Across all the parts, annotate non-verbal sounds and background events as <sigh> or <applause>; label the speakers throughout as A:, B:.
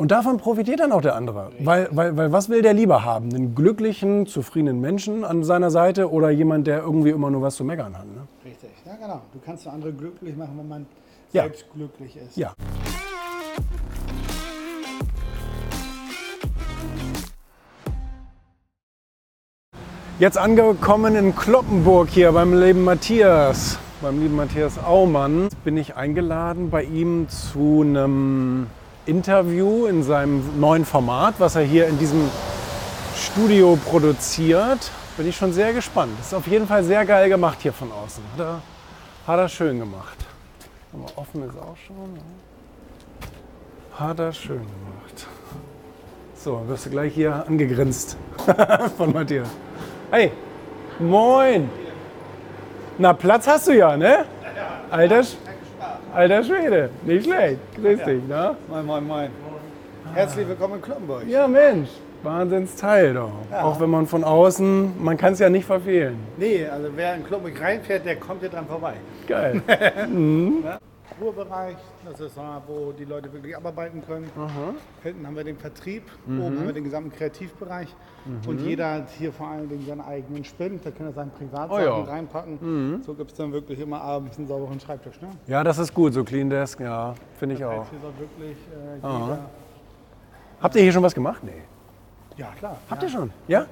A: Und davon profitiert dann auch der andere. Weil, weil, weil was will der lieber haben? Einen glücklichen, zufriedenen Menschen an seiner Seite oder jemand, der irgendwie immer nur was zu meckern hat? Ne?
B: Richtig, ja genau. Du kannst andere glücklich machen, wenn man
A: Ja.
B: selbst glücklich ist.
A: Ja. Jetzt angekommen in Kloppenburg hier beim lieben Matthias, beim lieben Matthias Aumann, bin ich eingeladen bei ihm zu einem Interview in seinem neuen Format, was er hier in diesem Studio produziert. Bin ich schon sehr gespannt. Ist auf jeden Fall sehr geil gemacht hier von außen. Hat er, hat er schön gemacht. Aber offen ist auch schon. Hat er schön gemacht. So, wirst du gleich hier angegrinst <laughs> von Matthias. Hey, moin. Na, Platz hast du ja, ne? Alter, Alter Schwede, nicht schlecht. Grüß dich, ne?
B: Moin, moin, moin. Herzlich willkommen in Kloppenburg.
A: Ja, Mensch, Wahnsinnsteil doch. Auch wenn man von außen, man kann es ja nicht verfehlen.
B: Nee, also wer in Kloppenburg reinfährt, der kommt hier dran vorbei.
A: Geil. <laughs>
B: Ruhebereich, das ist da, wo die Leute wirklich abarbeiten können. Hinten haben wir den Vertrieb, oben haben wir den gesamten Kreativbereich. Und jeder hat hier vor allen Dingen seinen eigenen Spind. Da kann er seinen Privatsachen
A: Oh ja.
B: reinpacken. So gibt es dann wirklich immer abends einen sauberen Schreibtisch. Ne?
A: Ja, das ist gut, so Clean Desk, ja, finde ich
B: Das
A: auch.
B: hier soll wirklich äh, jeder...
A: Habt ihr hier schon was gemacht? Nee.
B: Ja, klar.
A: Habt
B: ja.
A: ihr schon? Ja?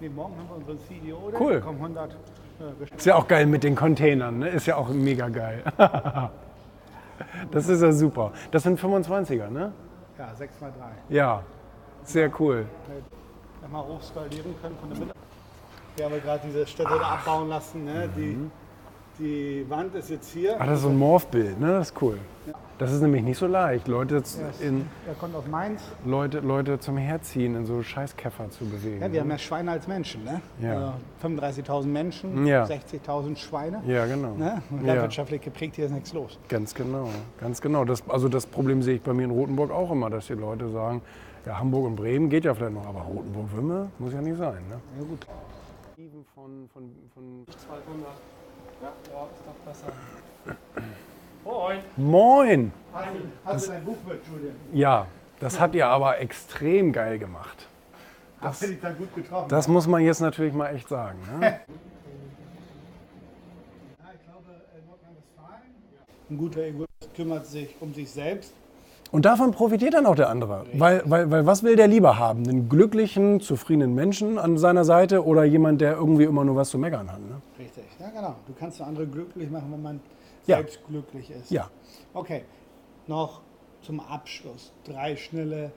B: Nee, morgen haben wir unseren CEO. da
A: Cool.
B: kommen 100 äh.
A: Ist ja auch geil mit den Containern, ne? Ist ja auch mega geil. <laughs> Das ist ja super. Das sind 25er, ne?
B: Ja, 6 mal 3
A: Ja, sehr cool.
B: mal hochskalieren können von der Mitte. Wir haben ja gerade diese Städte da abbauen lassen. Ne? Die, die Wand ist jetzt hier.
A: Ah, das ist so ein Morphbild, ne? Das ist cool. Das ist nämlich nicht so leicht, Leute, in. Leute, Leute zum Herziehen in so Scheißkäfer zu bewegen.
B: Ja, wir haben mehr Schweine als Menschen. Ne?
A: Ja.
B: Äh, 35.000 Menschen,
A: Ja.
B: 60.000 Schweine.
A: Ja, genau.
B: Ne? Und
A: Ja.
B: landwirtschaftlich geprägt, hier ist nichts los.
A: Ganz genau, ganz genau. Das, also das Problem sehe ich bei mir in Rothenburg auch immer, dass die Leute sagen, ja, Hamburg und Bremen geht ja vielleicht noch, aber Rothenburg-Wümme muss ja nicht sein. Ne?
B: Ja, gut.
A: Von, von, von
C: 200. Ja, ja, ist doch besser. <laughs> Moin.
A: Moin!
B: Hast du dein Buch mit, Julian?
A: Ja, das habt ihr aber extrem geil gemacht.
B: Das hätte ich dann gut getroffen.
A: Das muss man jetzt natürlich mal echt sagen. Ne? <laughs>
B: Nordrhein-Westfalen. Ein guter Egoist kümmert sich um sich selbst.
A: Und davon profitiert dann auch der andere. Weil, weil, weil was will der lieber haben? Einen glücklichen, zufriedenen Menschen an seiner Seite oder jemand, der irgendwie immer nur was zu meckern hat? Ne?
B: Genau. Du kannst andere glücklich machen, wenn man
A: Ja.
B: selbst glücklich ist.
A: Ja.
B: Okay, noch zum Abschluss drei schnelle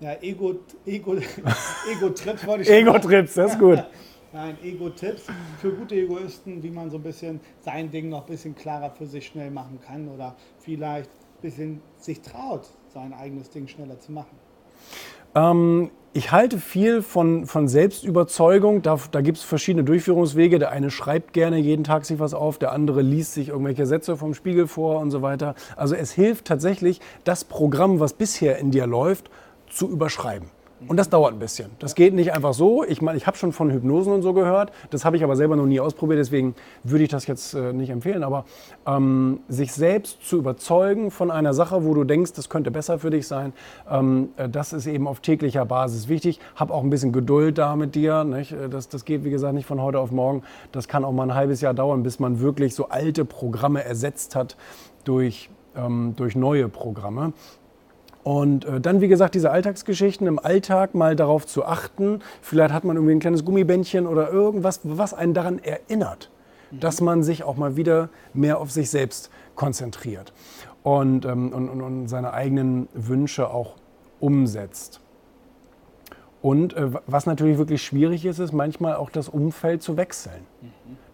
B: ja, Ego, Ego, <laughs> Ego-Trips wollte ich.
A: Ego-Trips, das ist gut. <laughs>
B: Nein, Ego-Tipps für gute Egoisten, wie man so ein bisschen sein Ding noch ein bisschen klarer für sich schnell machen kann oder vielleicht ein bisschen sich traut, sein eigenes Ding schneller zu machen.
A: Ähm, ich halte viel von, von Selbstüberzeugung. Da, da gibt es verschiedene Durchführungswege. Der eine schreibt gerne jeden Tag sich was auf, der andere liest sich irgendwelche Sätze vom Spiegel vor und so weiter. Also es hilft tatsächlich, das Programm, was bisher in dir läuft, zu überschreiben. Und das dauert ein bisschen. Das geht nicht einfach so. Ich meine, ich habe schon von Hypnosen und so gehört. Das habe ich aber selber noch nie ausprobiert. Deswegen würde ich das jetzt äh, nicht empfehlen. Aber ähm, sich selbst zu überzeugen von einer Sache, wo du denkst, das könnte besser für dich sein, ähm, äh, das ist eben auf täglicher Basis wichtig. Hab auch ein bisschen Geduld da mit dir. Nicht? Äh, Das, das geht, wie gesagt, nicht von heute auf morgen. Das kann auch mal ein halbes Jahr dauern, bis man wirklich so alte Programme ersetzt hat durch, ähm, durch neue Programme. Und äh, dann, wie gesagt, diese Alltagsgeschichten im Alltag mal darauf zu achten. Vielleicht hat man irgendwie ein kleines Gummibändchen oder irgendwas, was einen daran erinnert, dass man sich auch mal wieder mehr auf sich selbst konzentriert und, ähm, und, und, und seine eigenen Wünsche auch umsetzt. Und äh, was natürlich wirklich schwierig ist, ist manchmal auch das Umfeld zu wechseln.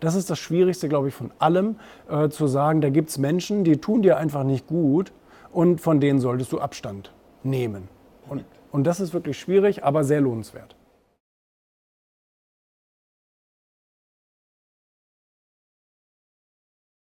A: Das ist das Schwierigste, glaube ich, von allem, äh, zu sagen, da gibt es Menschen, die tun dir einfach nicht gut und von denen solltest du Abstand nehmen. Und, und das ist wirklich schwierig, aber sehr lohnenswert.